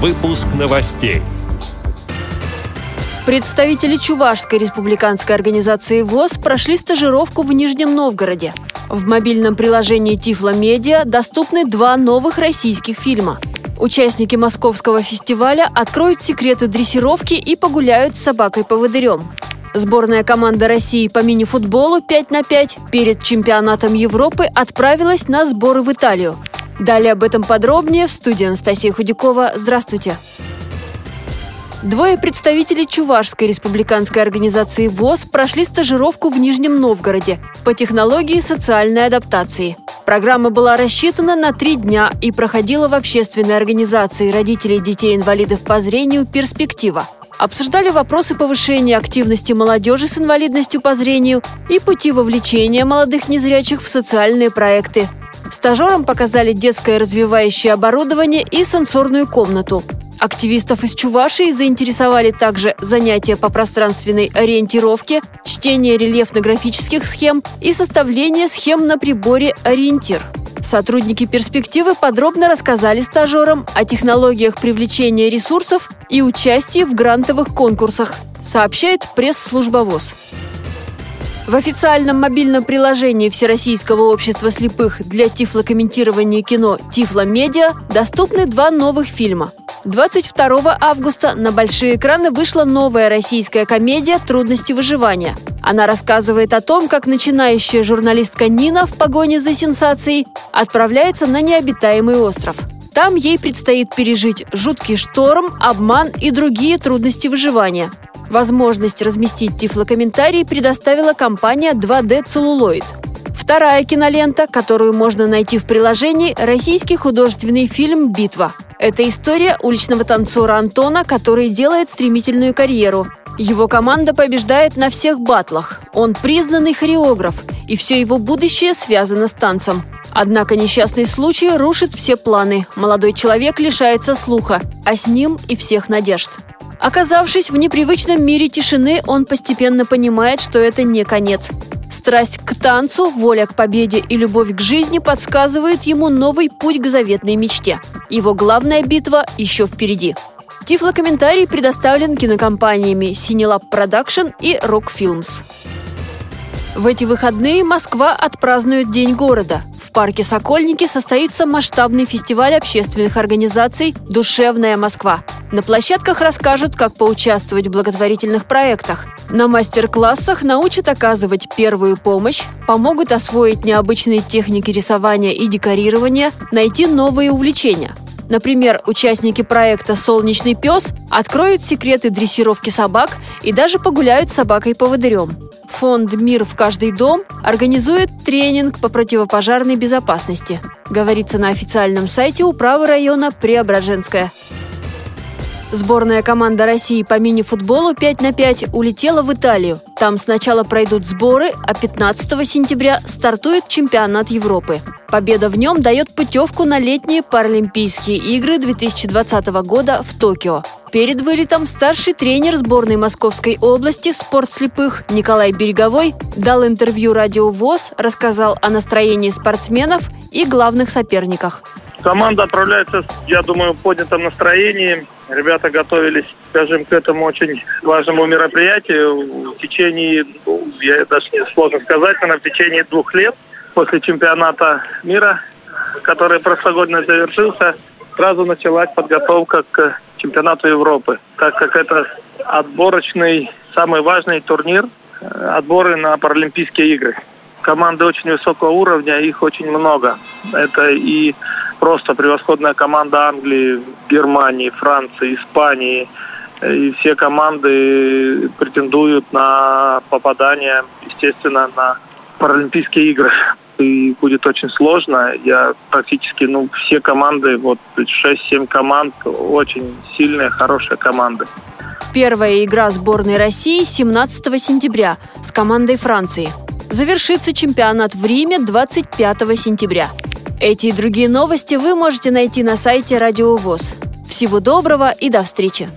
Выпуск новостей. Представители Чувашской республиканской организации ВОЗ прошли стажировку в Нижнем Новгороде. В мобильном приложении Тифло Медиа доступны два новых российских фильма. Участники московского фестиваля откроют секреты дрессировки и погуляют с собакой-поводырем. Сборная команда России по мини-футболу 5 на 5 перед чемпионатом Европы отправилась на сборы в Италию. Далее об этом подробнее в студии Анастасия Худякова. Здравствуйте. Двое представителей Чувашской республиканской организации ВОЗ прошли стажировку в Нижнем Новгороде по технологии социальной адаптации. Программа была рассчитана на три дня и проходила в общественной организации родителей детей-инвалидов по зрению «Перспектива». Обсуждали вопросы повышения активности молодежи с инвалидностью по зрению и пути вовлечения молодых незрячих в социальные проекты, Стажерам показали детское развивающее оборудование и сенсорную комнату. Активистов из Чувашии заинтересовали также занятия по пространственной ориентировке, чтение рельефно-графических схем и составление схем на приборе «Ориентир». Сотрудники перспективы подробно рассказали стажерам о технологиях привлечения ресурсов и участии в грантовых конкурсах, сообщает пресс-служба ВОЗ. В официальном мобильном приложении Всероссийского общества слепых для тифлокомментирования кино «Тифло Медиа» доступны два новых фильма. 22 августа на большие экраны вышла новая российская комедия «Трудности выживания». Она рассказывает о том, как начинающая журналистка Нина в погоне за сенсацией отправляется на необитаемый остров. Там ей предстоит пережить жуткий шторм, обман и другие трудности выживания – Возможность разместить тифлокомментарий предоставила компания 2D Целлулоид. Вторая кинолента, которую можно найти в приложении, российский художественный фильм «Битва». Это история уличного танцора Антона, который делает стремительную карьеру. Его команда побеждает на всех батлах. Он признанный хореограф, и все его будущее связано с танцем. Однако несчастный случай рушит все планы. Молодой человек лишается слуха, а с ним и всех надежд. Оказавшись в непривычном мире тишины, он постепенно понимает, что это не конец. Страсть к танцу, воля к победе и любовь к жизни подсказывают ему новый путь к заветной мечте. Его главная битва еще впереди. Тифлокомментарий предоставлен кинокомпаниями Cinelab Production и Rock Films. В эти выходные Москва отпразднует День города. В парке Сокольники состоится масштабный фестиваль общественных организаций «Душевная Москва». На площадках расскажут, как поучаствовать в благотворительных проектах. На мастер-классах научат оказывать первую помощь, помогут освоить необычные техники рисования и декорирования, найти новые увлечения. Например, участники проекта «Солнечный пес» откроют секреты дрессировки собак и даже погуляют с собакой-поводырем. Фонд «Мир в каждый дом» организует тренинг по противопожарной безопасности. Говорится на официальном сайте управы района Преображенская. Сборная команда России по мини-футболу 5 на 5 улетела в Италию. Там сначала пройдут сборы, а 15 сентября стартует чемпионат Европы. Победа в нем дает путевку на летние Паралимпийские игры 2020 года в Токио. Перед вылетом старший тренер сборной Московской области «Спорт слепых» Николай Береговой дал интервью радио ВОЗ, рассказал о настроении спортсменов и главных соперниках. Команда отправляется, я думаю, в поднятом настроении. Ребята готовились, скажем, к этому очень важному мероприятию в течение, ну, я даже не сложно сказать, наверное, в течение двух лет после чемпионата мира, который прошлогодно завершился, сразу началась подготовка к чемпионату Европы, так как это отборочный, самый важный турнир, э, отборы на Паралимпийские игры. Команды очень высокого уровня, их очень много. Это и просто превосходная команда Англии, Германии, Франции, Испании. И все команды претендуют на попадание, естественно, на Паралимпийские игры. И будет очень сложно. Я практически, ну, все команды, вот 6-7 команд, очень сильные, хорошие команды. Первая игра сборной России 17 сентября с командой Франции. Завершится чемпионат в Риме 25 сентября. Эти и другие новости вы можете найти на сайте Радио ВОЗ. Всего доброго и до встречи!